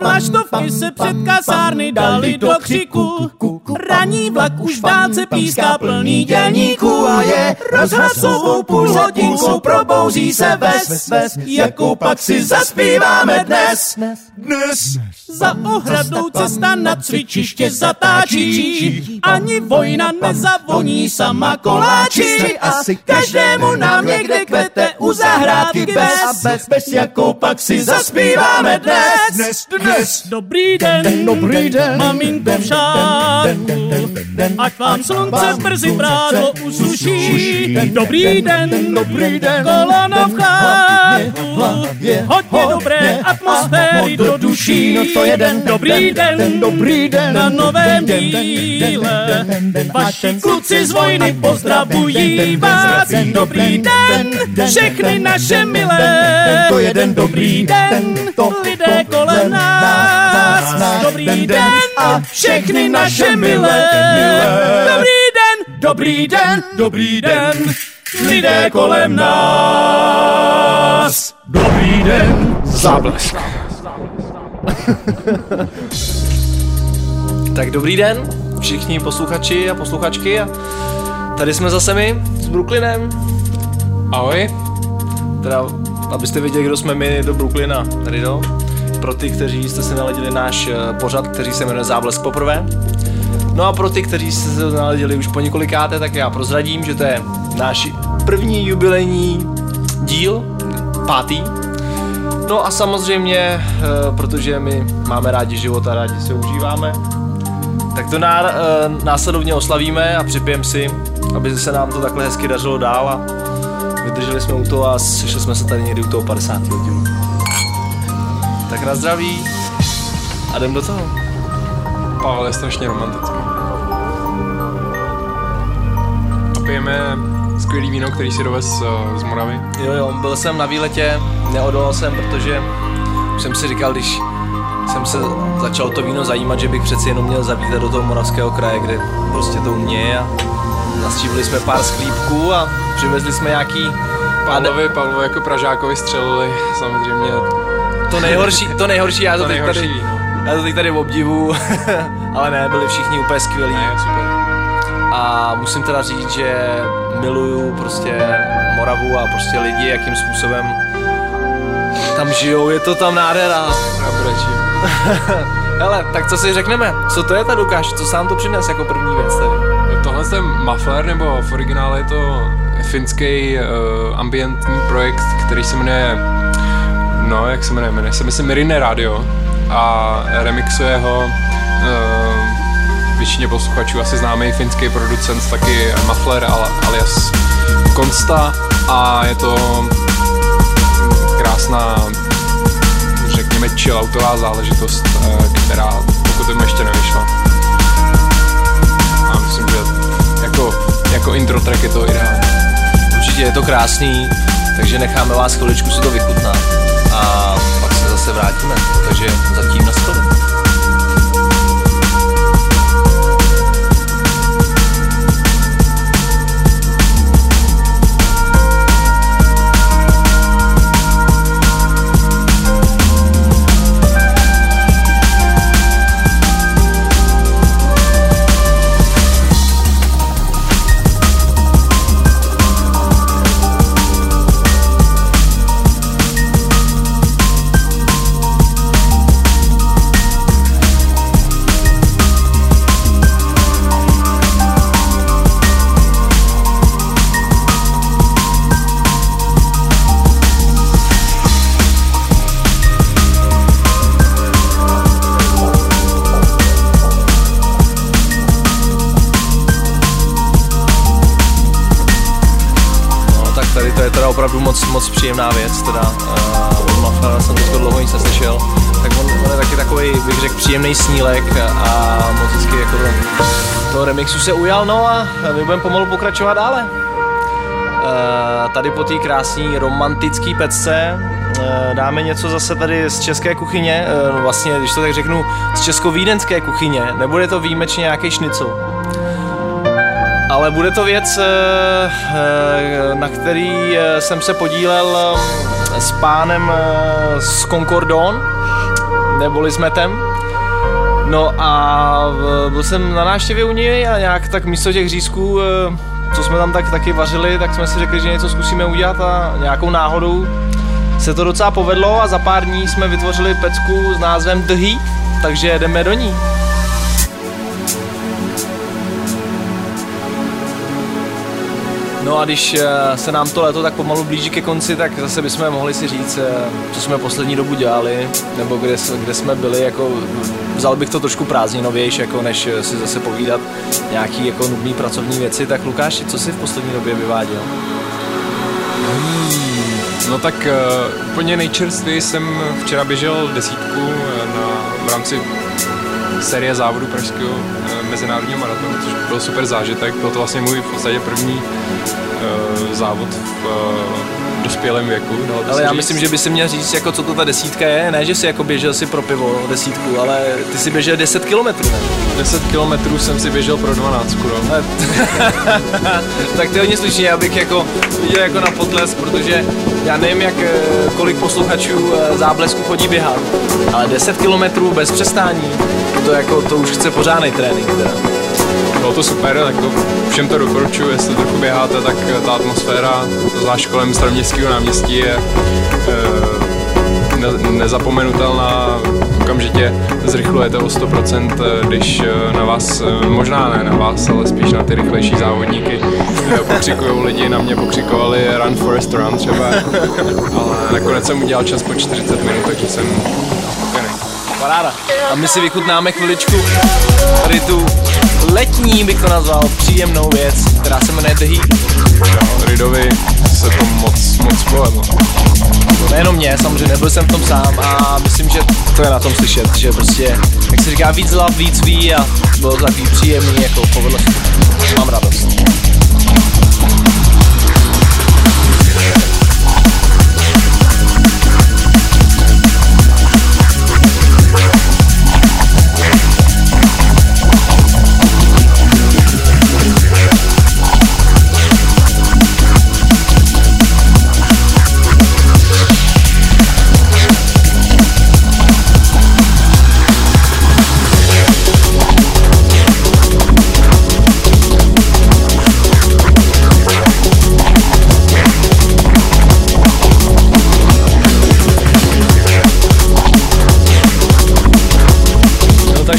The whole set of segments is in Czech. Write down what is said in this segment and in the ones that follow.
Vlaštovky se před kasárny dali do křiku, raní vlak už v dálce píská plný dělníků a je rozhlasovou půl hodinku probouzí se ves, jakou pak si zaspíváme dnes. Dnes za ohradou cesta na cvičiště zatáčí, ani vojna nezavoní sama koláči. Asi každému nám někde kvete u zahrádky bez, bez, bez jakou pak si zaspíváme dnes. Dnes, dnes. Dobrý den, dobrý den, maminko v šátku, ať vám slunce brzy prádlo usuší. Dobrý den, dobrý den, kolona v chápu, hodně dobré atmosféry do duší. No to je den, dobrý den, dobrý den, na novém díle. Vaši kluci z vojny pozdravují vás. Dobrý den, všechny naše milé. To je den, dobrý den, lidé kolem nás. Dobrý den, všechny naše milé. Dobrý den, dobrý den, dobrý den, lidé kolem nás. Dobrý den, Záblesk. tak dobrý den, všichni posluchači a posluchačky. A tady jsme zase my s Brooklynem. Ahoj. Teda, abyste věděli, kdo jsme my do Brooklyna. Tady do. Pro ty, kteří jste si naladili náš eh, pořad, který se jmenuje Záblesk poprvé. No a pro ty, kteří jste se naladili už po několikáté, tak já prozradím, že to je náš první jubilejní díl, pátý, No a samozřejmě, eh, protože my máme rádi život a rádi se užíváme, tak to eh, následovně oslavíme a připijeme si, aby se nám to takhle hezky dařilo dál a vydrželi jsme u toho a sešli jsme se tady někdy u toho 50. dílu. Tak na zdraví a jdem do toho. Pavel je strašně romantický. A pijeme skvělý víno, který si dovez z Moravy. Jo, jo, byl jsem na výletě, neodolal jsem, protože jsem si říkal, když jsem se začal to víno zajímat, že bych přeci jenom měl zavítat do toho moravského kraje, kde prostě to uměje a nastřívili jsme pár sklípků a přivezli jsme nějaký... Pavlovi, Pavlovi jako Pražákovi střelili samozřejmě. To nejhorší, to nejhorší, já to, To teď nejhorší tady, víno. já to teď tady obdivu, ale ne, byli všichni úplně skvělí. Ne, super. A musím teda říct, že miluju prostě Moravu a prostě lidi, jakým způsobem tam žijou, je to tam nádhera. Hele, tak co si řekneme? Co to je ta Lukáš? Co sám to přines jako první věc tady? Tohle je muffler, nebo v originále je to finský uh, ambientní projekt, který se jmenuje, no jak se jmenuje, jmenuje se myslím Mirine Radio a remixuje ho uh, většině posluchačů asi známý finský producent, taky Muffler alias Konsta a je to krásná řekněme chilloutová záležitost, eh, která pokud jim ještě nevyšla. A myslím, že jako, jako intro track je to ideální. Určitě je to krásný, takže necháme vás chviličku si to vychutnat zase vrátíme. Takže zatím na stole. Teda opravdu moc, moc příjemná věc, teda uh, jsem to dlouho nic neslyšel, tak on, on je taky takový, bych řekl, příjemný snílek a moc hezky jako to, toho remixu se ujal, no a my budeme pomalu pokračovat dále. Uh, tady po té krásné romantické pecce uh, dáme něco zase tady z české kuchyně, uh, vlastně, když to tak řeknu, z česko-vídenské kuchyně, nebude to výjimečně nějaký šnicl, ale bude to věc, eh, eh, na který eh, jsem se podílel s pánem z Concordon, neboli s Metem. No a byl jsem na návštěvě u něj a nějak tak místo těch řízků, co jsme tam tak taky vařili, tak jsme si řekli, že něco zkusíme udělat a nějakou náhodou se to docela povedlo a za pár dní jsme vytvořili pecku s názvem The Heat, takže jdeme do ní. No a když eh, se nám to léto tak pomalu blíží ke konci, tak zase bychom mohli si říct, eh, co jsme poslední dobu dělali, nebo kde, kde jsme byli, jako vzal bych to trošku prázdninovější, jako než eh, si zase povídat nějaký jako nudný pracovní věci. Tak Lukáši, co si v poslední době vyváděl? Hmm, no tak uh, úplně nejčerstvěji jsem včera běžel desítku na, v rámci série závodu pražského mezinárodního maratonu, což byl super zážitek. Byl to vlastně můj v podstatě první uh, závod v uh, dospělém věku. Ale já říct. myslím, že by si měl říct, jako co to ta desítka je. Ne, že si jako běžel si pro pivo desítku, ale ty si běžel 10 kilometrů, ne? 10 kilometrů jsem si běžel pro 12, no. tak to je hodně slušně, abych jako viděl jako na potles, protože já nevím, jak, kolik posluchačů záblesku chodí běhat, ale 10 kilometrů bez přestání, to jako, to už chce pořádný trénink teda. Bylo to super, tak to všem to doporučuji, jestli trochu běháte, tak ta atmosféra, zvlášť kolem staroměstského náměstí je e, ne, nezapomenutelná, okamžitě zrychlujete o 100%, když na vás, možná ne na vás, ale spíš na ty rychlejší závodníky pokřikují lidi, na mě pokřikovali Run Forest Run třeba, ale nakonec jsem udělal čas po 40 minut, takže jsem spokojený. Paráda. A my si vychutnáme chviličku tady tu letní, bych to nazval, příjemnou věc, která se jmenuje The Heat. Ridovi se to moc, moc povedlo. To nejenom mě, samozřejmě nebyl jsem v tom sám a myslím, že to je na tom slyšet, že prostě, jak se říká, víc lav, víc ví a bylo to takový příjemný, jako povedlo se. Mám radost.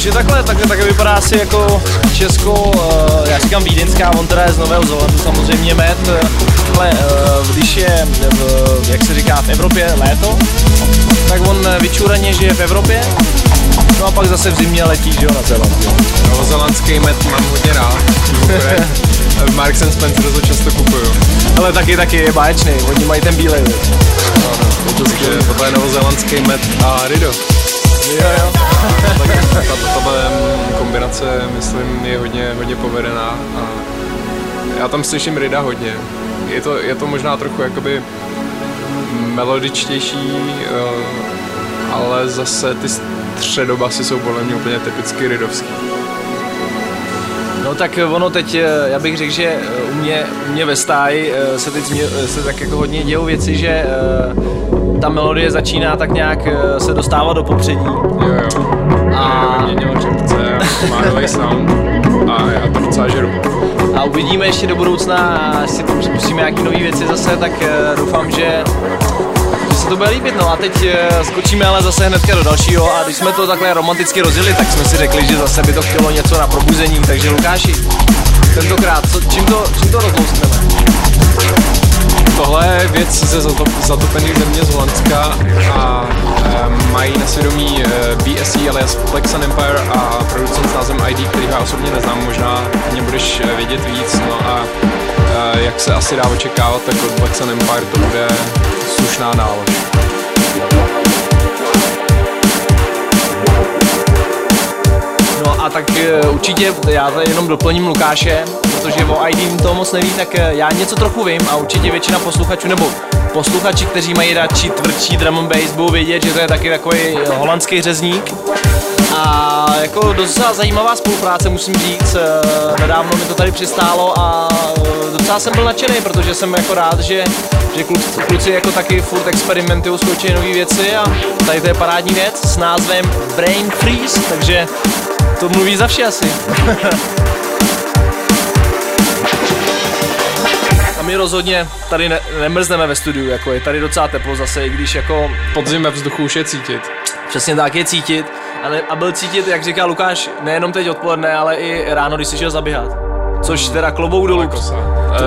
Takže takhle, takhle, takhle vypadá asi jako Česko, uh, já říkám vídeňská, on teda je z Nového Zelandu samozřejmě met, ale uh, když je, v, jak se říká, v Evropě léto, tak on vyčuraně žije v Evropě, no a pak zase v zimě letí, že jo, na Zeland. Novozelandský met mám hodně rád, v Marks and Spencer to často kupuju. Ale taky, taky je báječný, oni mají ten bílej. No, no, to takže tohle je novozelandský met a Rido. Jo, jo. Tato kombinace, myslím, je hodně, hodně povedená a já tam slyším Rida hodně. Je to, je to možná trochu jakoby melodičtější, eh, ale zase ty středobasy jsou podle mě úplně typicky ridovský. No tak ono teď, eh, já bych řekl, že eh, u mě, u mě ve stáji se teď se tak jako hodně dějou věci, že ta melodie začíná tak nějak eh, se dostávat do popředí. Jo, jo. A... Měnilo čepce, má nový sound a já to docela žeru. A uvidíme ještě do budoucna, až si tam spustíme nějaké nové věci zase, tak eh, doufám, že že se to bude líbit. No a teď eh, skočíme ale zase hnedka do dalšího a když jsme to takhle romanticky rozjeli, tak jsme si řekli, že zase by to chtělo něco na probuzení, takže Lukáši, tentokrát, co, čím to, čím to rozlouskneme? Tohle je věc ze zatopených země z Holandska a e, mají na svědomí e, BSE alias Plex and Empire a producent s názvem ID, který já osobně neznám, možná mě budeš eh, vědět víc, no a e, jak se asi dá očekávat, tak od Plex and Empire to bude slušná nálož. No a tak určitě já tady jenom doplním Lukáše, protože o ID toho moc neví, tak eh, já něco trochu vím a určitě většina posluchačů nebo posluchači, kteří mají radši tvrdší drum and bass, budou vědět, že to je taky takový holandský řezník. A jako docela zajímavá spolupráce, musím říct. Eh, nedávno mi to tady přistálo a eh, docela jsem byl nadšený, protože jsem jako rád, že, že kluci, kluci jako taky furt experimentují, zkoušejí nové věci a tady to je parádní věc s názvem Brain Freeze, takže to mluví za vše asi. my rozhodně tady ne, nemrzneme ve studiu, jako je tady docela teplo zase, i když jako... Podzim ve vzduchu už je cítit. Přesně tak je cítit. A, ne, a byl cítit, jak říká Lukáš, nejenom teď odpoledne, ale i ráno, když jsi šel zaběhat. Což teda klobou dolů.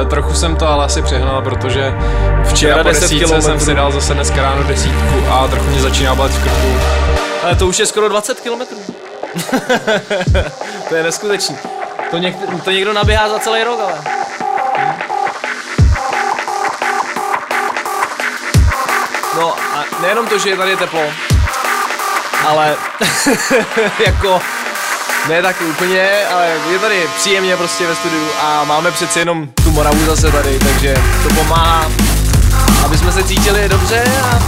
E, trochu jsem to ale asi přehnal, protože včera po desítce jsem si dal zase dneska ráno desítku a trochu mě začíná bolet v krku. Ale to už je skoro 20 kilometrů. to je neskutečný. To, něk, to někdo naběhá za celý rok, ale. Nejenom to, že je tady teplo, ale jako ne tak úplně, ale je tady příjemně prostě ve studiu a máme přeci jenom tu Moravu zase tady, takže to pomáhá, aby jsme se cítili dobře a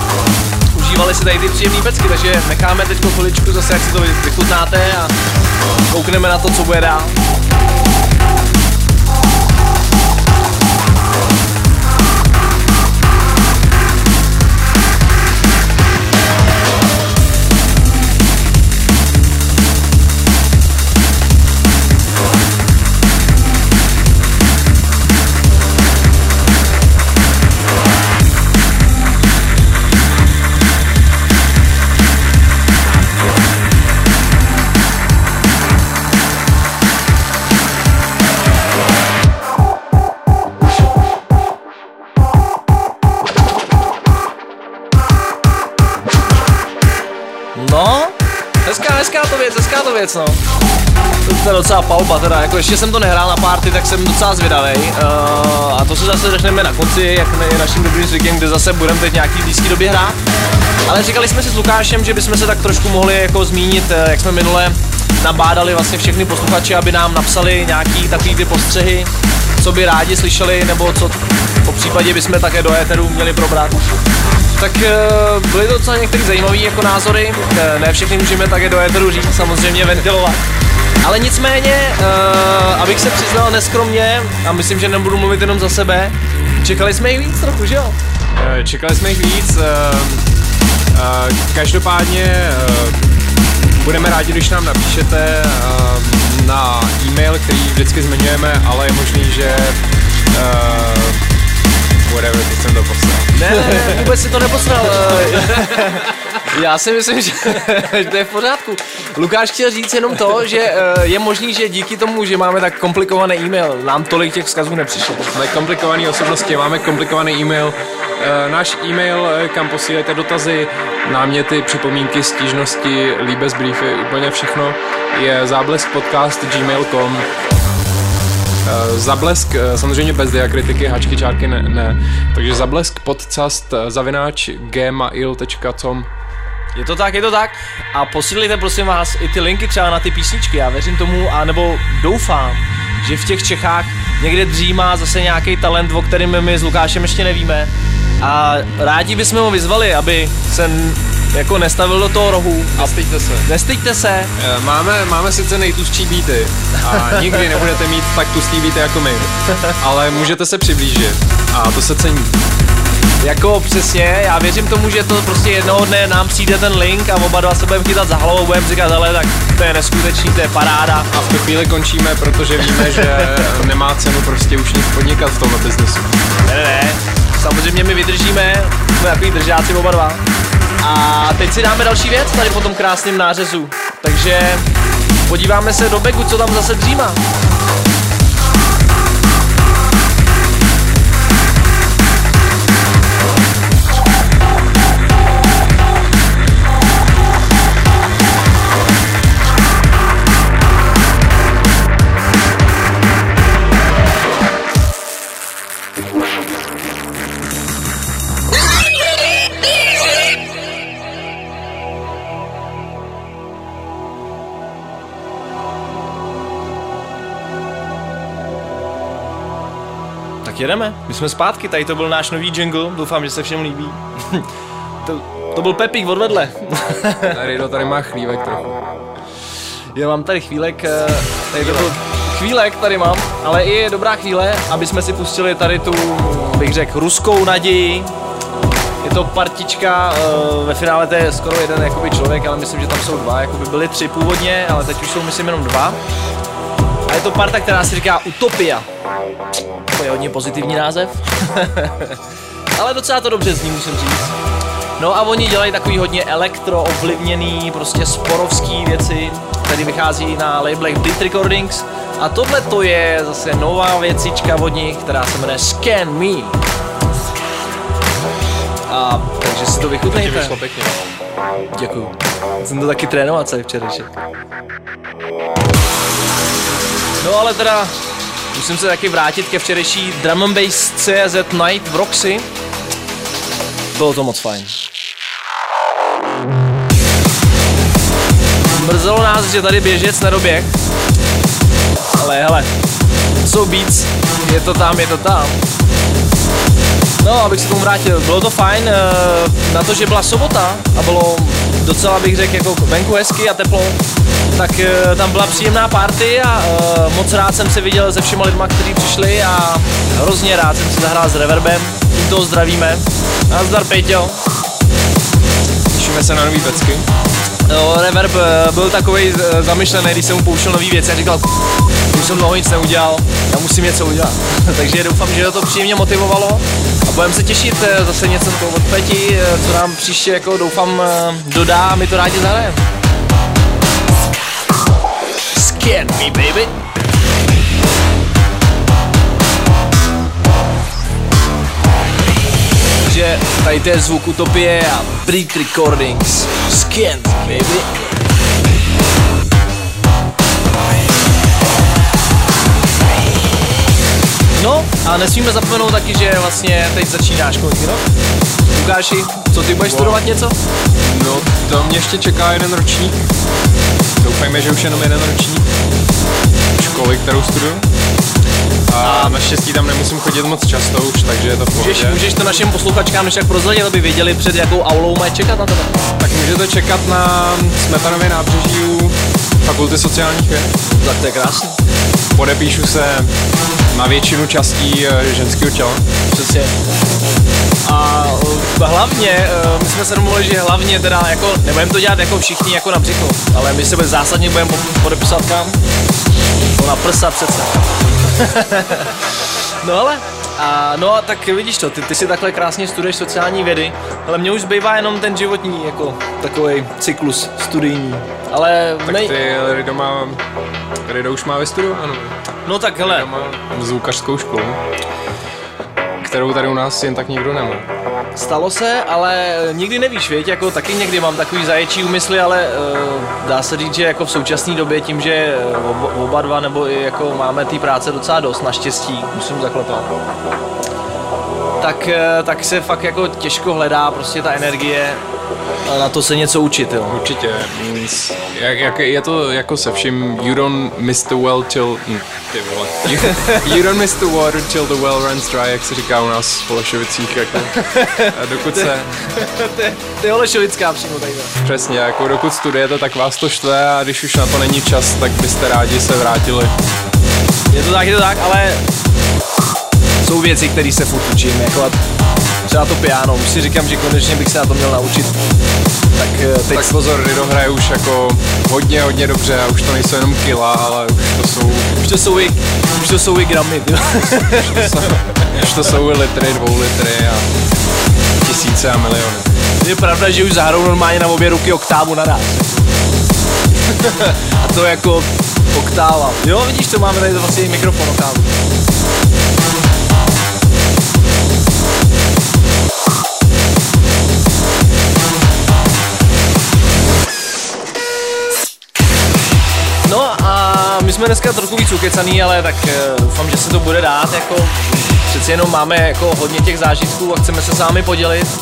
užívali si tady ty příjemné pecky, takže necháme teď chviličku zase, jak si to vychutnáte a koukneme na to, co bude dál. Věc, no. To je docela palba teda, jako ještě jsem to nehrál na party, tak jsem docela zvědavý. Uh, eh, a to se zase řekneme na konci, jak je naším dobrým zvykem, kde zase budeme teď nějaký blízký době hrát. Ale říkali jsme si s Lukášem, že bychom se tak trošku mohli jako zmínit, eh, jak jsme minule nabádali vlastně všechny posluchači, aby nám napsali nějaký takový ty postřehy, co by rádi slyšeli, nebo co po případě bychom také do éteru měli probrat. Tak uh, byly to docela některé zajímavé jako názory, uh, ne všechny můžeme také do éteru říct, samozřejmě ventilovat. Ale nicméně, uh, abych se přiznal neskromně, a myslím, že nebudu mluvit jenom za sebe, čekali jsme jich víc trochu, že jo? Čekali jsme jich víc, každopádně budeme rádi, když nám napíšete na e-mail, který vždycky zmiňujeme, ale je možný, že whatever, to jsem to poslal. Ne, ne, vůbec si to neposlal. Já si myslím, že, to je v pořádku. Lukáš chtěl říct jenom to, že eh, je možný, že díky tomu, že máme tak komplikovaný e-mail, nám tolik těch vzkazů nepřišlo. Máme komplikovaný osobnosti, máme komplikovaný e-mail. Eh, náš e-mail, eh, kam posíláte dotazy, náměty, připomínky, stížnosti, líbezbriefy, úplně všechno, je zábleskpodcast.gmail.com zablesk, eh, samozřejmě bez diakritiky, hačky, čárky ne, ne. Takže zablesk podcast eh, zavináč gmail.com je to tak, je to tak. A posílejte prosím vás i ty linky třeba na ty písničky. Já věřím tomu, a nebo doufám, že v těch Čechách někde dřímá zase nějaký talent, o kterém my s Lukášem ještě nevíme. A rádi bychom ho vyzvali, aby se jako nestavil do toho rohu. Nestýďte se. Nestýďte se. Eh, máme, máme sice nejtustší beaty a nikdy nebudete mít tak tustý beaty jako my, ale můžete se přiblížit a to se cení. Jako přesně, já věřím tomu, že to prostě jednoho dne nám přijde ten link a oba dva se budeme chytat za hlavou, budeme říkat, ale tak to je neskutečný, to je paráda. A v tu chvíli končíme, protože víme, že nemá cenu prostě už nic podnikat v tomhle biznesu. Ne, ne, ne, samozřejmě my vydržíme, jsme takový držáci oba dva. A teď si dáme další věc tady po tom krásném nářezu. Takže podíváme se do beku, co tam zase dřímá. Tak jedeme, my jsme zpátky, tady to byl náš nový jingle, doufám, že se všem líbí. to, to byl Pepík odvedle. tady, to tady má chlívek trochu. Já mám tady chvílek, eh, tady to byl chvílek tady mám, ale i je dobrá chvíle, aby jsme si pustili tady tu, bych řekl, ruskou naději. Je to partička, eh, ve finále to je skoro jeden jakoby člověk, ale myslím, že tam jsou dva, jakoby byly tři původně, ale teď už jsou myslím jenom dva. A je to parta, která se říká Utopia. To je hodně pozitivní název. ale docela to dobře zní, musím říct. No a oni dělají takový hodně elektro ovlivněný, prostě sporovský věci, který vychází na labelech Beat Recordings. A tohle to je zase nová věcička od nich, která se jmenuje Scan Me. A takže si to vychutnejte. Děkuju. Jsem to taky trénovat celý včerejšek. No ale teda musím se taky vrátit ke včerejší Drum and Bass CZ Night v Roxy. Bylo to moc fajn. Mrzelo nás, že tady běžec nedoběh. Ale hele, jsou beats, je to tam, je to tam. No, abych se tomu vrátil, bylo to fajn, eh, na to, že byla sobota a bylo docela bych řekl jako venku hezky a teplo, tak eh, tam byla příjemná party a uh, moc rád jsem se viděl se všema lidma, kteří přišli a hrozně rád jsem si zahrál s Reverbem, tím toho zdravíme. Nazdar Peťo. Těšíme se na nový pecky. No, Reverb byl takový zamyšlený, když jsem mu pouštěl nový věci a říkal, už jsem dlouho nic neudělal, já musím něco udělat. Takže doufám, že to příjemně motivovalo a budeme se těšit zase něco od Peti, co nám příště jako doufám dodá a my to rádi zahrajeme. Scan me, baby. Takže tady to je zvuk Utopie a Break Recordings. Scan me, baby. No a nesmíme zapomenout taky, že vlastně teď začíná školní rok. Lukáši, co ty budeš studovat něco? No, to mě ještě čeká jeden ročník. Doufejme, že už jenom jeden ročník školy, kterou studuju. A naštěstí tam nemusím chodit moc často už, takže je to v můžeš, můžeš to našim posluchačkám jak prozradit, aby věděli před jakou aulou mají čekat na tebe? Tak můžete čekat na Smetanově nábřeží u Fakulty sociálních věd. Tak to je krásný. Podepíšu se na většinu částí ženského těla. Přesně. A hlavně, my jsme se domluvili, že hlavně teda jako, nebudeme to dělat jako všichni jako na břicho, ale my se zásadně budeme podepisovat kam? To na prsa přece. no ale, a, no a tak vidíš to, ty, ty si takhle krásně studuješ sociální vědy, ale mně už zbývá jenom ten životní, jako takový cyklus studijní. Ale tak nej... ty Rido má, Rido už má vystudováno. No tak hele. má zvukařskou školu, kterou tady u nás jen tak nikdo nemá. Stalo se, ale nikdy nevíš, věď, jako taky někdy mám takový zaječí úmysly, ale uh, dá se říct, že jako v současné době tím, že oba, oba dva nebo i jako máme té práce docela dost, naštěstí, musím zaklepat, tak, tak se fakt jako těžko hledá prostě ta energie na to se něco učit, jo. Určitě. Jak, jak, je to jako se vším, you don't miss the well till... Hm, ty vole. You, you don't miss the water till the well runs dry, jak se říká u nás v Holešovicích, jako. A dokud se... To je Holešovická přímo tady. Přesně, jako dokud studujete, tak vás to štve a když už na to není čas, tak byste rádi se vrátili. Je to tak, je to tak, ale jsou věci, které se furt učím, jako třeba to piano, už si říkám, že konečně bych se na to měl naučit. Tak eh, teď... Tak pozor, Rido hraje už jako hodně, hodně dobře a už to nejsou jenom kila, ale už to jsou... Už to jsou i, už to jsou i gramy, už, to jsou, už to jsou litry, dvou litry a tisíce a miliony. Je pravda, že už zahrou normálně na obě ruky oktávu naraz. a to jako oktáva. Jo, vidíš, to máme tady vlastně mikrofon oktávu. My jsme dneska trochu víc ukecaný, ale tak uh, doufám, že se to bude dát, jako přeci jenom máme jako hodně těch zážitků a chceme se s vámi podělit.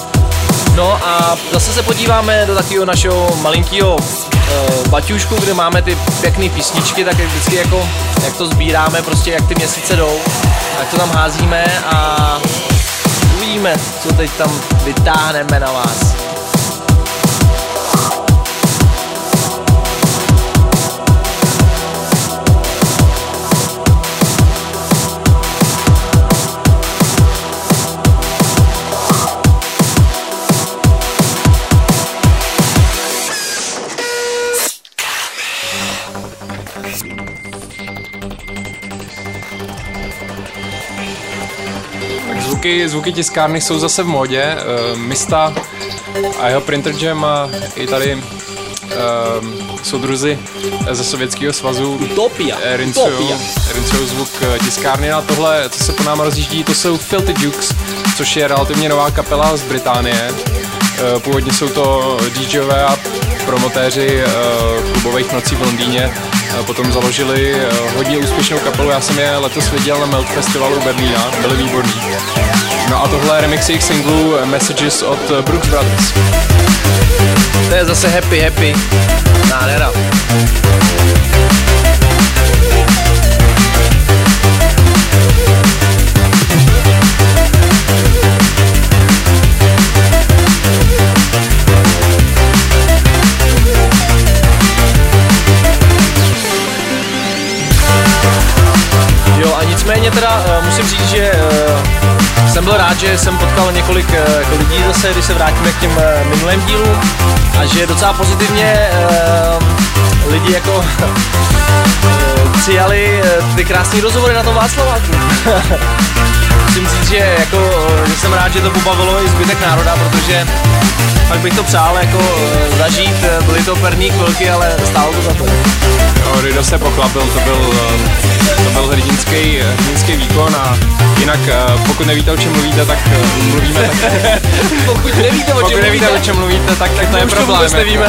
No a zase se podíváme do takového našeho malinkého uh, baťušku, kde máme ty pěkné písničky, tak jak vždycky jako, jak to sbíráme, prostě jak ty měsíce jdou, tak to tam házíme a uvidíme, co teď tam vytáhneme na vás. Zvuky, zvuky tiskárny jsou zase v modě. Uh, Mista a jeho Printer Jam a i tady uh, soudruzi ze Sovětského svazu Utopia. rincují zvuk eh, tiskárny a tohle, co se po nám rozjíždí, to jsou Filthy Dukes, což je relativně nová kapela z Británie. Uh, původně jsou to DJové a promotéři uh, klubových nocí v Londýně potom založili eh, hodně úspěšnou kapelu, já jsem je letos viděl na Melt Festivalu Berlína, byli výborní. No a tohle je remix jejich singlu Messages od Brooks Brothers. To je zase happy, happy. Nádhera. Nicméně teda uh, musím říct, že uh, jsem byl rád, že jsem potkal několik uh, jako lidí zase, když se vrátíme k těm minulým dílům a že docela pozitivně lidi jako přijali uh, ty krásné rozhovory na tom Václaváku. musím říct, že, jako, že jsem rád, že to pobavilo i zbytek národa, protože pak bych to přál jako zažít, byly to perní chvilky, ale stálo to za to. No, Rido se pochlapil, to byl, to byl hrdinský, hrdinský výkon a jinak pokud nevíte, o čem mluvíte, tak mluvíme tak. pokud nevíte, o čem, pokud nevíte, o čem mluvíte, tak, tak to je problém. To nevíme.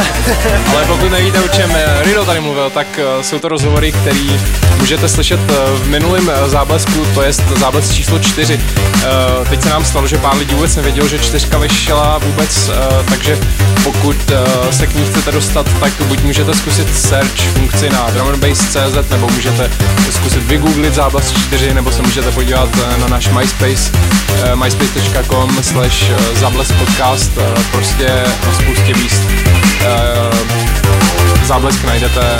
ale pokud nevíte, o čem Rido tady mluvil, tak jsou to rozhovory, které můžete slyšet v minulém záblesku, to je záblesk číslo 4. Teď se nám stalo, že pár lidí vůbec nevědělo, že čtyřka vyšla vůbec, takže pokud se k ní chcete dostat, tak buď můžete zkusit search funkci na drumandbass.cz nebo můžete zkusit vygooglit záblas 4 nebo se můžete podívat eh, na náš MySpace eh, myspace.com slash eh, záblesk podcast prostě spoustě míst záblesk najdete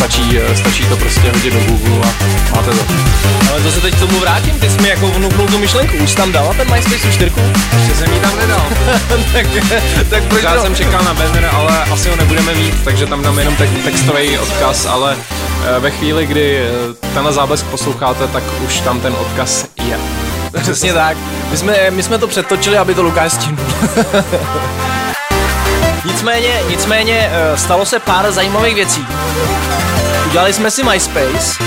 stačí, stačí to prostě hodit do Google a máte to. Ale to se teď k tomu vrátím, ty jsi mi jako vnuknul tu myšlenku, už tam dala ten MySpace 4? Ještě jsem ji tam nedal. tak, tak proč Já jsem čekal na banner, ale asi ho nebudeme mít, takže tam dám jenom te- textový odkaz, ale eh, ve chvíli, kdy eh, tenhle záblesk posloucháte, tak už tam ten odkaz je. Přesně tak. My jsme, my jsme to přetočili, aby to Lukáš stihnul. nicméně, nicméně eh, stalo se pár zajímavých věcí. Udělali jsme si MySpace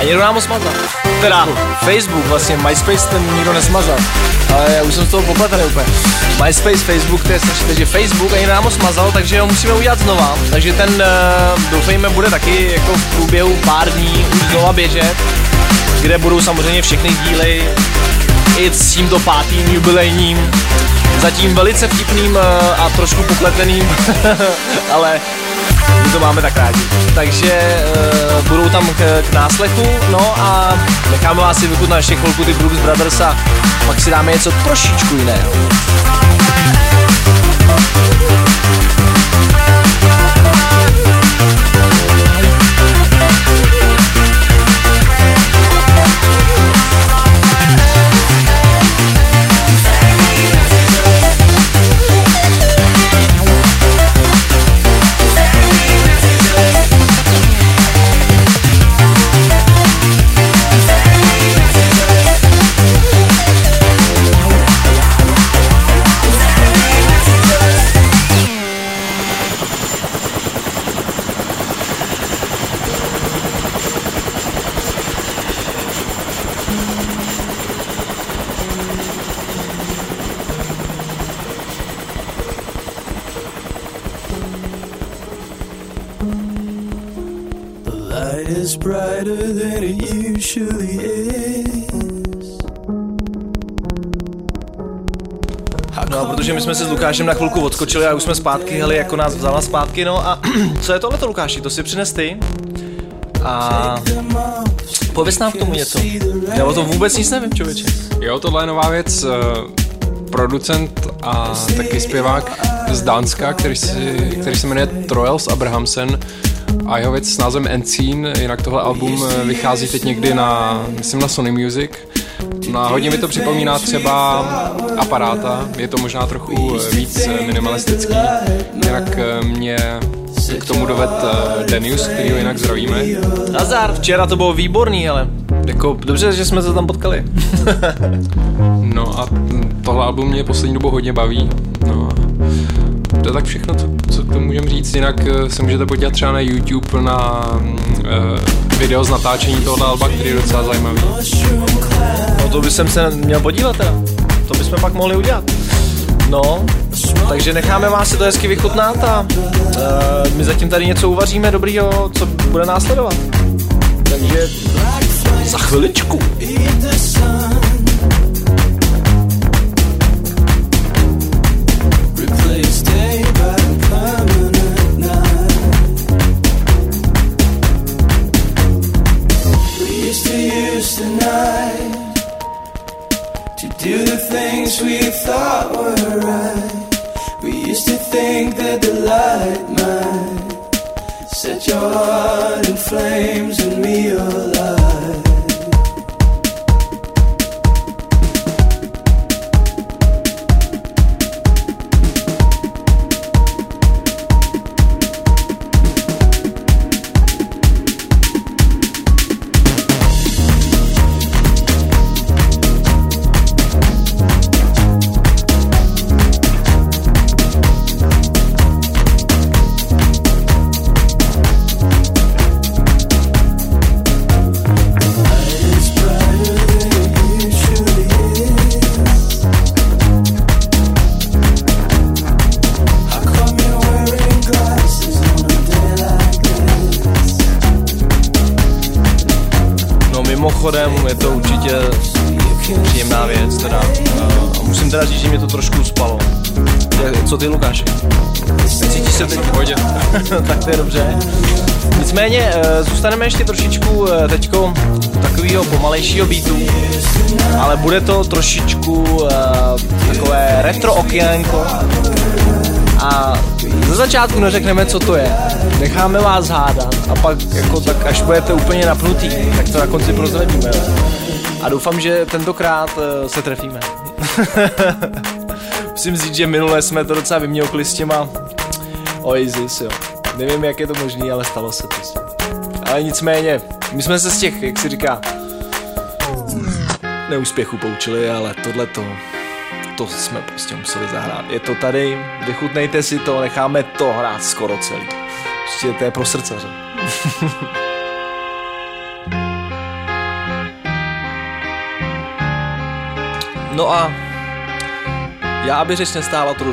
a někdo nám ho smazal. Teda Facebook, vlastně MySpace ten nikdo nesmazal. Ale já už jsem z toho popletený úplně. MySpace, Facebook, to je strašně, takže Facebook a někdo nám ho smazal, takže ho musíme udělat znova. Takže ten, uh, doufejme, bude taky jako v průběhu pár dní už znova běžet, kde budou samozřejmě všechny díly i s tímto pátým jubilejním zatím velice vtipným eh, a trošku popleteným, ale my to máme tak rádi. Takže uh, budou tam k, k náslechu, no a necháme vás si vychutnat ještě chvilku ty Brooks Brothers a pak si dáme něco trošičku jiného. Lukášem na chvilku odskočili a už jsme zpátky, hele, jako nás vzala zpátky, no a co je tohleto, Lukáši, to si přines ty? A pověs nám k tomu něco. Já o tom vůbec nic nevím, člověče. Jo, tohle je nová věc. eh, Producent a taky zpěvák z Dánska, který, si, který se jmenuje Troels Abrahamsen a jeho věc s názvem Encine, jinak tohle album eh, vychází teď někdy na, myslím na Sony Music. No a hodně mi to připomíná třeba aparáta, je to možná trochu víc minimalistický, jinak eh, mě k tomu doved eh, Denius, který ho jinak zdravíme. Nazar, včera to bylo výborný, ale jako dobře, že jsme se tam potkali. No a tohle album mě poslední dobu hodně baví. No to je tak všechno, co, co k tomu můžeme říct. Jinak eh, se můžete podívat třeba na YouTube na uh, video z natáčení tohohle alba, který je docela zajímavý. No to by jsem se měl podívat teda. To bychom pak mohli udělat. No, takže necháme vás si to hezky vychutnat a uh, my zatím tady něco uvaříme dobrýho, co bude následovat. Takže za chviličku. Flames bude to trošičku eh, takové retro okénko. A ze začátku neřekneme, co to je. Necháme vás hádat a pak jako tak, až budete úplně napnutý, tak to na konci prozradíme. A doufám, že tentokrát eh, se trefíme. Musím říct, že minule jsme to docela vyměokli s těma Oasis, jo. Nevím, jak je to možné, ale stalo se prostě. Ale nicméně, my jsme se z těch, jak si říká, neúspěchů poučili, ale tohle to, to jsme prostě museli zahrát. Je to tady, vychutnejte si to, necháme to hrát skoro celý. Prostě to je pro srdcaře. no a já, aby řeč nestála, to jdu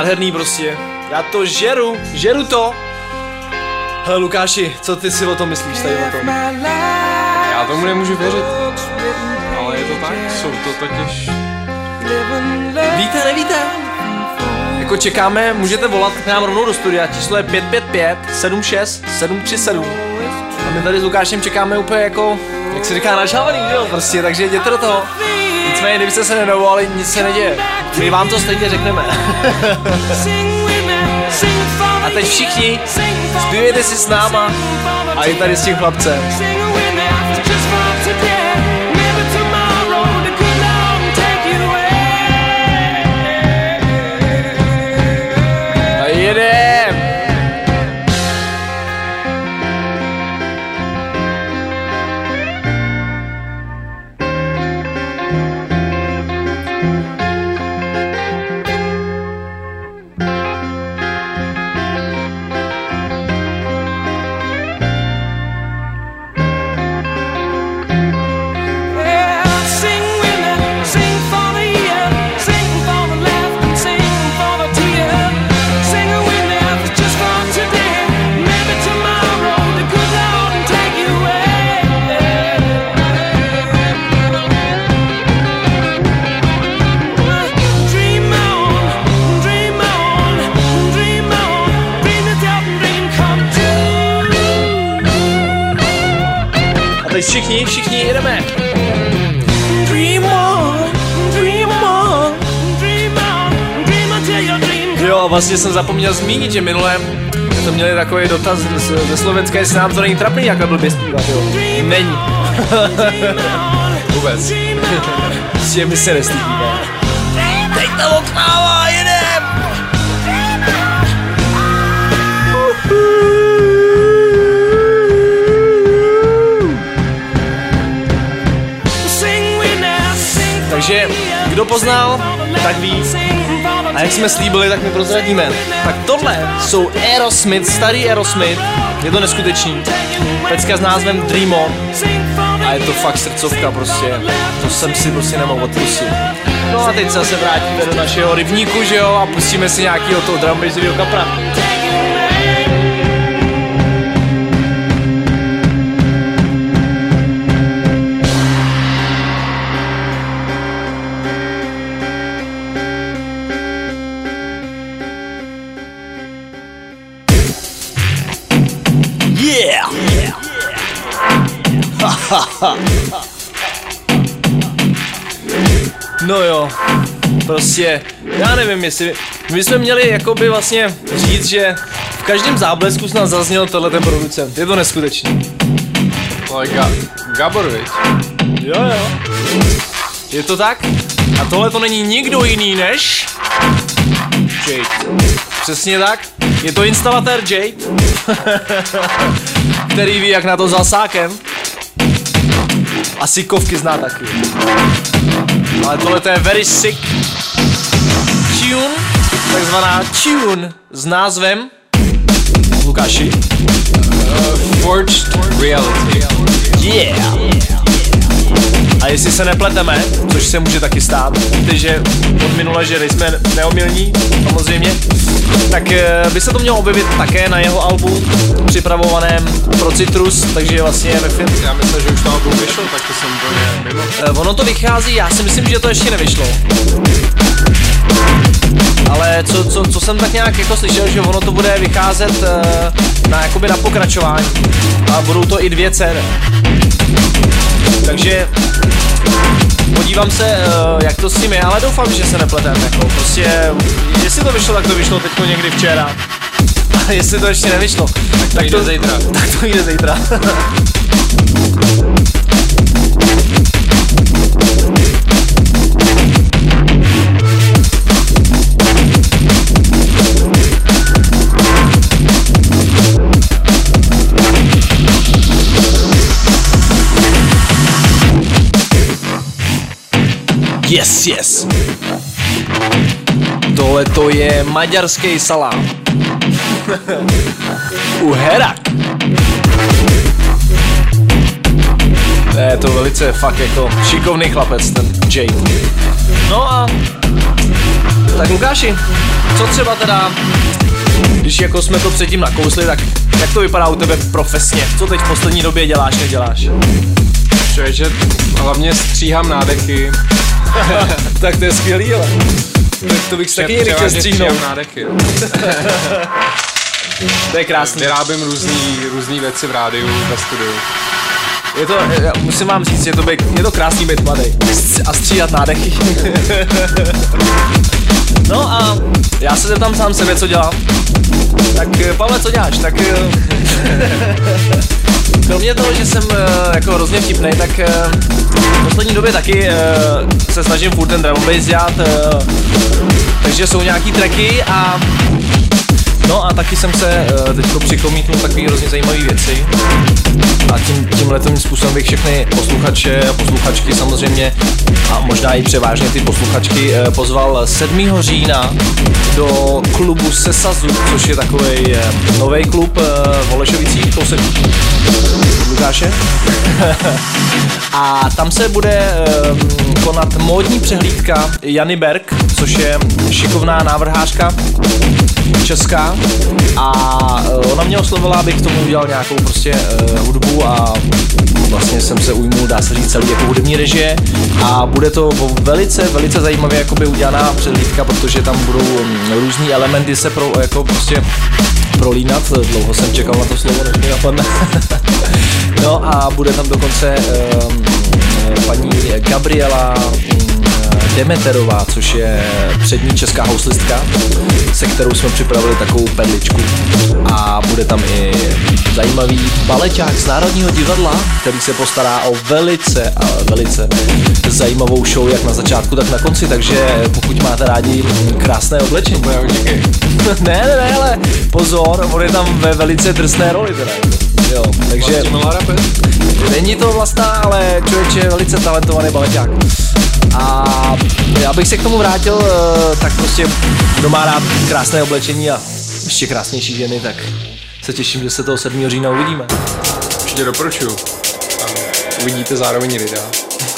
nádherný prostě. Já to žeru, žeru to. Hele Lukáši, co ty si o tom myslíš tady o tom? Já tomu nemůžu věřit, ale je to tak, jsou to totiž... Víte, nevíte? jako čekáme, můžete volat k nám rovnou do studia, číslo je 555 76 737. A my tady s Lukášem čekáme úplně jako, jak se říká, nažávaný, jo, prostě, takže jděte do toho. Nicméně, kdybyste se nedovolali, nic se neděje. My vám to stejně řekneme. A teď všichni, zpívejte si s náma a je tady s tím chlapcem. Teď všichni, všichni jedeme. Dream on, dream on, dream on, dream until your dream Jo, a vlastně jsem zapomněl zmínit, že minule jsme měli takový dotaz ze slovenské, jestli nám to není trapný, jak blbě zpívat, jo. Není. Vůbec. S těmi se nestydíme. Teď to oknává, jedem! Kdo poznal, tak ví. A jak jsme slíbili, tak my prozradíme. Tak tohle jsou Aerosmith, starý Aerosmith. Je to neskutečný. Pecka s názvem Dream On. A je to fakt srdcovka prostě. To jsem si prostě nemohl odpustit. No a teď se zase vrátíme do našeho rybníku, že jo, a pustíme si nějakýho toho drumbassového kapra. Prostě, já nevím, jestli, my jsme měli jakoby vlastně říct, že v každém záblesku snad zazněl tenhle ten producent, je to neskutečný. Ale Ga- Gabor, viď? Jo, jo. Je to tak? A tohle to není nikdo jiný než... Jade. Přesně tak. Je to instalatér Jade, který ví, jak na to zasákem. Asi kovky zná taky. Ale tohle to je very sick tune, takzvaná tune s názvem Lukáši. Forged Reality. Yeah! A jestli se nepleteme, což se může taky stát, víte, že od minule, že nejsme neomilní, samozřejmě, tak eh, by se to mělo objevit také na jeho albu připravovaném pro Citrus, takže vlastně ve film. Já myslím, že už to album vyšlo, tak to jsem úplně mimo. Eh, Ono to vychází, já si myslím, že to ještě nevyšlo. Ale co, co, co jsem tak nějak jako slyšel, že ono to bude vycházet eh, na, jakoby na pokračování. A budou to i dvě CD. Takže podívám se, eh, jak to s tím je, ale doufám, že se nepletem. Jako, prostě, jestli to vyšlo, tak to vyšlo teď někdy včera. A jestli to ještě nevyšlo, tak, to jde zítra. Tak to jde zítra. Yes, yes. Tohle to je maďarský salám. U Herak. Je to velice fakt jako šikovný chlapec, ten Jade. No a tak Lukáši, co třeba teda, když jako jsme to předtím nakousli, tak jak to vypadá u tebe profesně? Co teď v poslední době děláš, neděláš? Člověče, hlavně stříhám nádechy. tak to je skvělý, ale. To bych si taky někdy chtěl stříhnout. nádechy. To je krásný. Vyrábím různý, různý věci v rádiu, ve studiu. Je to, já musím vám říct, je to, být, je to krásný být mladý a stříhat nádechy. no a já se zeptám sám sebe, co dělám. Tak eh, Pavle, co děláš? Tak eh, kromě toho, že jsem eh, jako hrozně vtipnej, tak eh, v poslední době taky eh, se snažím furt ten drum bass dělat, takže jsou nějaký tracky a No a taky jsem se uh, teďko přikomítnul takový hrozně zajímavé věci. A tím, tímhle tím způsobem bych všechny posluchače a posluchačky samozřejmě a možná i převážně ty posluchačky uh, pozval 7. října do klubu Sesazu, což je takový uh, nový klub v Holešovicích, kousek Lukáše. a tam se bude um, konat módní přehlídka Jany Berg, což je šikovná návrhářka česká a eh, ona mě oslovila, abych k tomu udělal nějakou prostě uh, hudbu a vlastně jsem se ujmul, dá se říct, celý jako hudební režie a bude to velice, velice zajímavě jakoby udělaná přehlídka, protože tam budou um, různý elementy se pro, jako prostě prolínat, dlouho jsem čekal na to slovo, než mi napadne. no a bude tam dokonce um, paní Gabriela Demeterová, což je přední česká houslistka, se kterou jsme připravili takovou perličku. A bude tam i zajímavý baleťák z Národního divadla, který se postará o velice a velice zajímavou show, jak na začátku, tak na konci, takže pokud máte rádi krásné oblečení. Ne, ne, ne, ale pozor, on je tam ve velice drsné roli teda. Jo, takže není to vlastná, ale člověk je velice talentovaný baleťák. A já bych se k tomu vrátil, eh, tak prostě kdo má rád krásné oblečení a ještě krásnější ženy, tak se těším, že se toho 7. října uvidíme. Určitě doporučuju. Tam uvidíte zároveň Rida.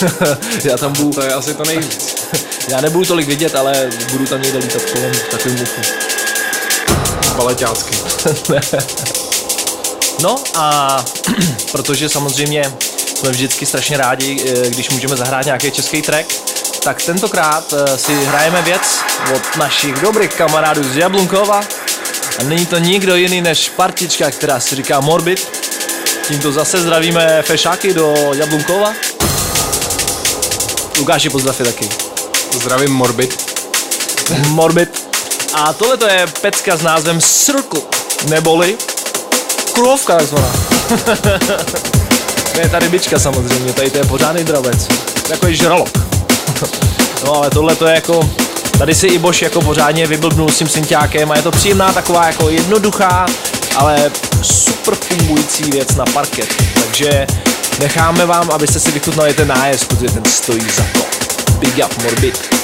já tam budu, To je asi to nejvíc. já nebudu tolik vidět, ale budu tam někde lítat kolem takovým muchu. Baleťácky. No a protože samozřejmě jsme vždycky strašně rádi, eh, když můžeme zahrát nějaký český track, tak tentokrát eh, si hrajeme věc od našich dobrých kamarádů z Jablunkova a není to nikdo jiný než partička, která si říká Morbid. Tímto zase zdravíme fešáky do Jablunkova. Lukáši pozdrav je taky. Zdravím Morbid. Morbid. A tohle to je pecka s názvem Circle, neboli kruhovka takzvaná. je ta rybička samozřejmě, tady to je pořádný dravec. Takový žralok. no ale tohle to je jako, tady si i Bož jako pořádně vyblbnul s tím synťákem a je to příjemná taková jako jednoduchá, ale super fungující věc na parket. Takže necháme vám, abyste si vychutnali ten nájezd, protože ten stojí za to. Big up Morbid.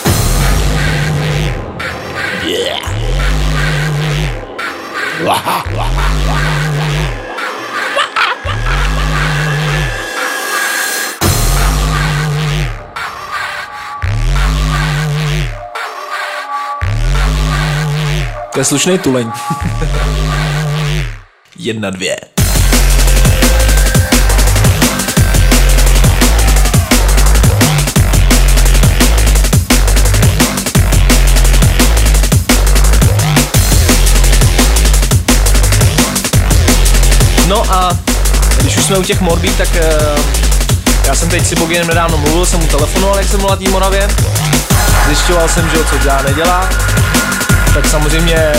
To je slušný tuleň. Jedna, dvě. No a když už jsme u těch morbí, tak uh, já jsem teď si Bogiem nedávno mluvil, jsem mu telefonoval, jak jsem byl na té Moravě. Zjišťoval jsem, že ho co dělá, nedělá. Tak samozřejmě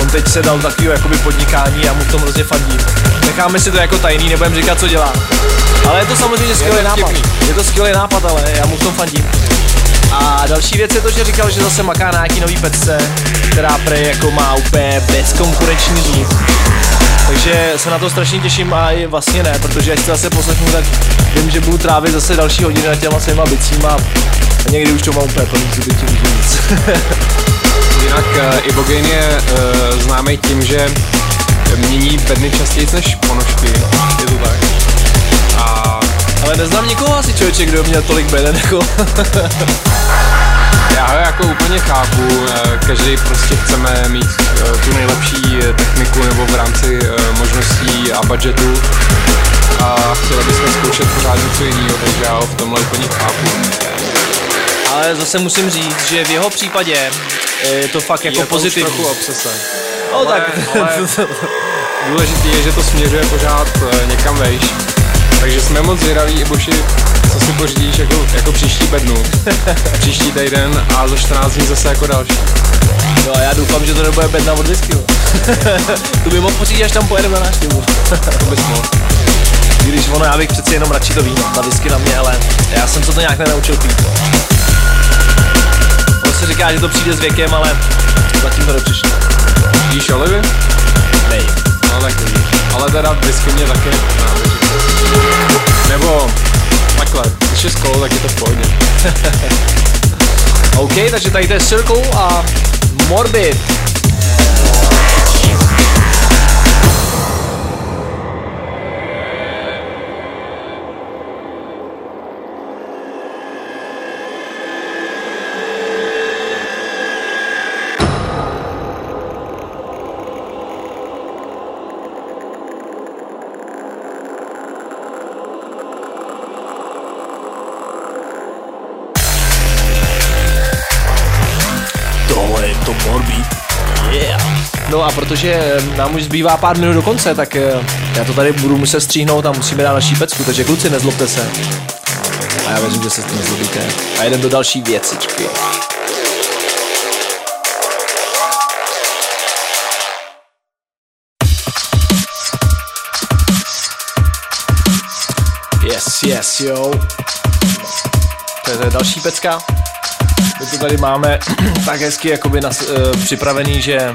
on teď se dal takového jakoby podnikání a mu v tom hrozně fandím. Necháme si to jako tajný, nebudem říkat, co dělá. Ale je to samozřejmě skvělý nápad. Je to skvělý nápad, ale já mu v tom fandím. A další věc je to, že říkal, že zase maká na nějaký nový pecce, která prej jako má úplně bezkonkurenční zvuk. Takže se na to strašně těším a i vlastně ne, protože až to zase poslechnu, tak vím, že budu trávit zase další hodiny na těma svýma bicíma a někdy už to mám úplně plný zuby, tím už nic. Jinak uh, Ibogain je uh, známý tím, že mění bedny častěji než ponožky. Je to tak. A Ale neznám nikoho asi člověče, kdo měl tolik beden jako... já ho jako úplně chápu, eh, každý prostě chceme mít eh, tu nejlepší eh, techniku nebo v rámci eh, možností a budgetu a chtěli bychom zkoušet pořád něco jiného, takže já ho v tomhle úplně chápu. Ale zase musím říct, že v jeho případě je to fakt jako je to pozitivní. trochu obsese. No ale, tak, ale důležitý je, že to směřuje pořád eh, někam vejš. Takže jsme moc zvědaví, Iboši, co si pořídíš jako, jako příští bednu, příští týden a za 14 dní zase jako další. no a já doufám, že to nebude bedna od whisky. tu by mohl pořídit, až tam pojedeme na návštěvu. To bys mohl. Když ono, já bych přeci jenom radši to víno, ta whisky na mě, ale já jsem se to nějak nenaučil pít. Se říká, že to přijde s věkem, ale zatím to nepřišlo. Jíš olivy? Nej. No tak vidíš. Ale teda whisky mě taky nechutná, Nebo takhle, když je skolo, tak je to v pohodě. OK, takže tady to je Circle a Morbid. Protože nám už zbývá pár minut do konce, tak eh, já to tady budu muset stříhnout a musíme dát další pecku, takže kluci, nezlobte se. A já věřím, že se nezlobíte. A jdem do další věcičky. Yes, yes, yo. To je, to je další pecka. My to tady máme tak hezky jakoby nas, uh, připravený, že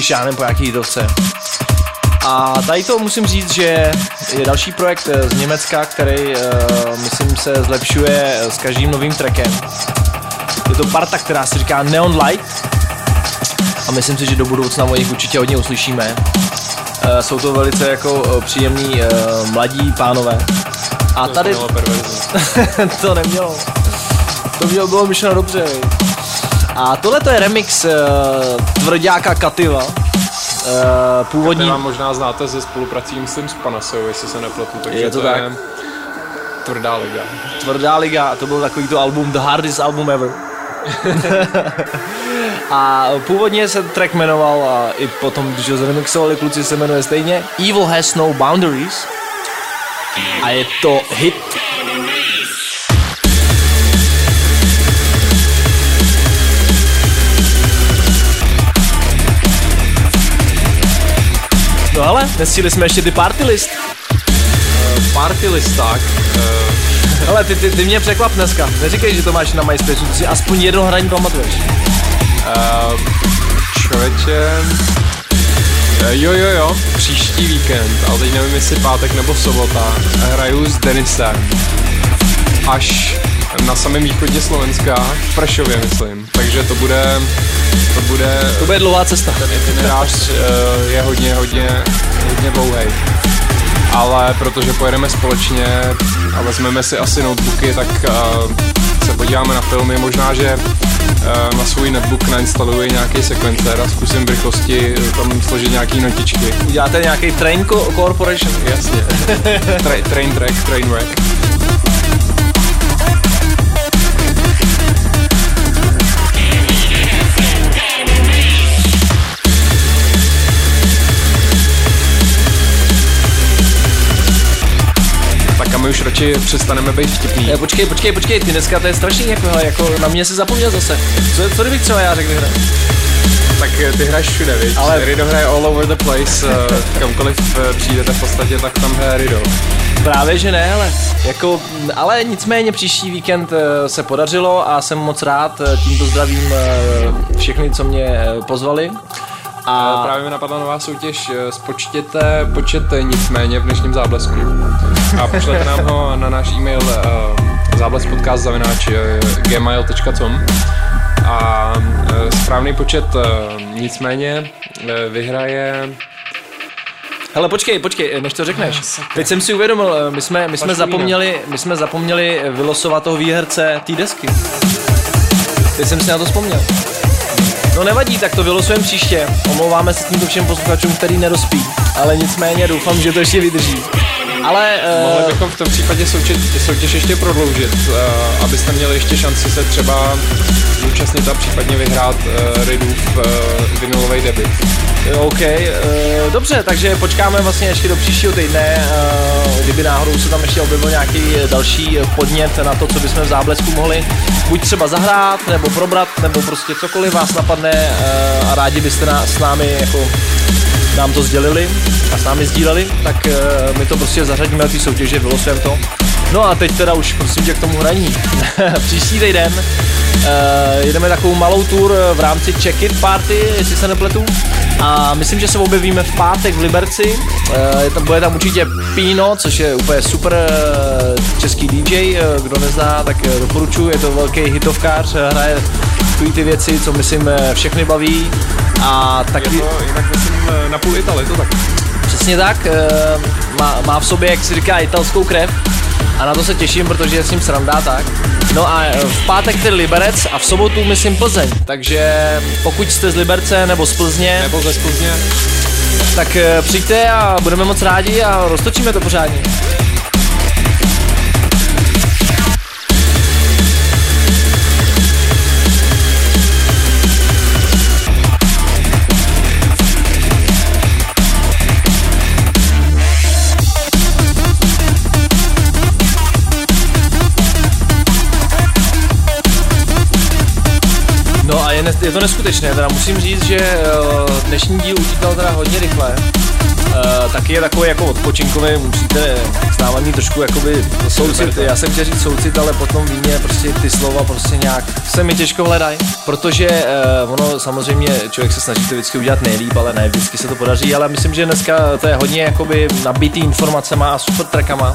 šáhnem po nějaký jídovce. A tady to musím říct, že je další projekt eh, z Německa, který uh, myslím se zlepšuje s každým novým trackem. Je to parta, která se říká Neon Light a myslím si, že do budoucna o nich určitě hodně uslyšíme. Uh, jsou to velice jako příjemní uh, mladí pánové. A tady To perverzní. to nemělo. To mělo bylo myšleno dobře. viď. A tohle to je remix uh, tvrdáka Kativa. Uh, původní... Ty vám možná znáte ze spoluprací, myslím, s Panasou, jestli se nepletu, takže Je to to tak. je tvrdá liga. Tvrdá liga, a to byl takový to album The Hardest Album Ever. a původně se track jmenoval a i potom, když ho zremixovali kluci, se jmenuje stejně Evil Has No Boundaries. A je to hit. No ale, nestihli jsme ještě ty party list. Party listák, uh, Ale ty, ty, ty mě překvap dneska. Neříkej, že to máš na MySpace, ty si aspoň jedno hraní pamatuješ. uh, člověče, eh, jo jo jo, příští víkend, ale teď nevím jestli pátek nebo sobota, hraju s Denisem až na samém východě Slovenska, v Prešově myslím, takže to bude, to bude, To bude dlouhá cesta. ten itinerář eh, je hodně, hodně, hodně dlouhý. Ale protože pojedeme společně a vezmeme si asi notebooky, tak uh, se podíváme na filmy. Možná, že uh, na svůj netbook nainstaluji nějaký sekvencer a zkusím v rychlosti tam složit nějaký notičky. Uděláte nějaký Train Co- Corporation? Jasně. Tra- train track, train wreck. Už radši přestaneme být vtipný. Ne, počkej, počkej, počkej, ty dneska to je strašný, jako, hele, jako na mě se zapomněl zase. Co, co kdybych třeba já řekl vyhrát? Tak eh, ty hraješ všude, viď? Ale-. Rido hraje all over the place, eh, kamkoliv eh, přijdete v podstatě, tak tam hraje Rido. Právě, že ne, ale, jako, ale nicméně příští víkend eh, se podařilo a jsem moc rád, eh, tímto zdravím eh, všechny, co mě eh, pozvali. A právě mi napadla nová soutěž, eh, spočtěte počet eh, nicméně v dnešním záblesku. A pošlete nám ho na náš e-mail uh, záblespodcast.gmail.com a uh, správný počet uh, nicméně uh, vyhraje Hele, počkej, počkej, než to řekneš. Teď jsem si uvědomil, eh, my jsme, my jsme, zapomněli, my jsme zapomněli vylosovat toho výherce té desky. Teď jsem si na to vzpomněl. No nevadí, tak to vylosujeme příště. Omlouváme se tímto všem posluchačům, který nedospí. Ale nicméně doufám, že to ještě vydrží. Ale Mohli uh, bychom v tom případě soutěž, soutěž ještě prodloužit, uh, abyste měli ještě šanci se třeba zúčastnit a případně vyhrát uh, Ridův uh, vinylový debit. OK, uh, dobře, takže počkáme vlastně ještě do příštího týdne, uh, kdyby náhodou se tam ještě objevil nějaký další podnět na to, co bychom v záblesku mohli buď třeba zahrát, nebo probrat, nebo prostě cokoliv vás napadne uh, a rádi byste na, s námi jako nám to sdělili a s námi sdíleli, tak uh, my to prostě zařadíme na ty soutěže, vylosujeme to. No a teď teda už prosím tě k tomu hraní. Příští týden uh, jedeme takovou malou tour v rámci Check It Party, jestli se nepletu. A myslím, že se objevíme v pátek v Liberci. Uh, je tam, bude tam určitě Pino, což je úplně super uh, český DJ. Uh, kdo nezná, tak uh, doporučuji. Je to velký hitovkář, hraje takový ty věci, co myslím všechny baví. A taky... Je to jinak myslím na půl Italy, to tak. Přesně tak, uh, má, má v sobě, jak si říká, italskou krev a na to se těším, protože je s ním sranda tak. No a v pátek tedy Liberec a v sobotu myslím Plzeň, takže pokud jste z Liberce nebo z Plzně, Nebo ze Plzně. tak eh, přijďte a budeme moc rádi a roztočíme to pořádně. Ne, je to neskutečné, teda musím říct, že eh, dnešní díl utíkal teda hodně rychle. Uh, taky je takový jako odpočinkový, musíte s náma mít trošku jakoby soucit, já jsem chtěl říct soucit, ale potom víně prostě ty slova prostě nějak se mi těžko hledají, protože uh, ono samozřejmě člověk se snaží to vždycky udělat nejlíp, ale ne vždycky se to podaří, ale myslím, že dneska to je hodně jakoby nabitý informacema a super trackama.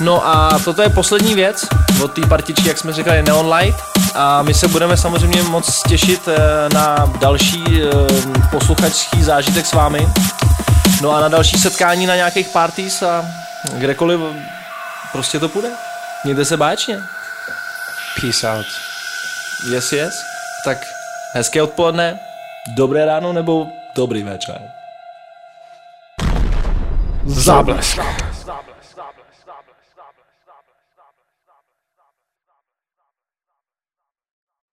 No a toto je poslední věc od té partičky, jak jsme říkali, Neon Light. A my se budeme samozřejmě moc těšit eh, na další eh, posluchačský zážitek s vámi. No a na další setkání na nějakých parties a kdekoliv prostě to půjde. Mějte se báječně. Peace out. Yes, yes. Tak hezké odpoledne, dobré ráno nebo dobrý večer. Záblesk.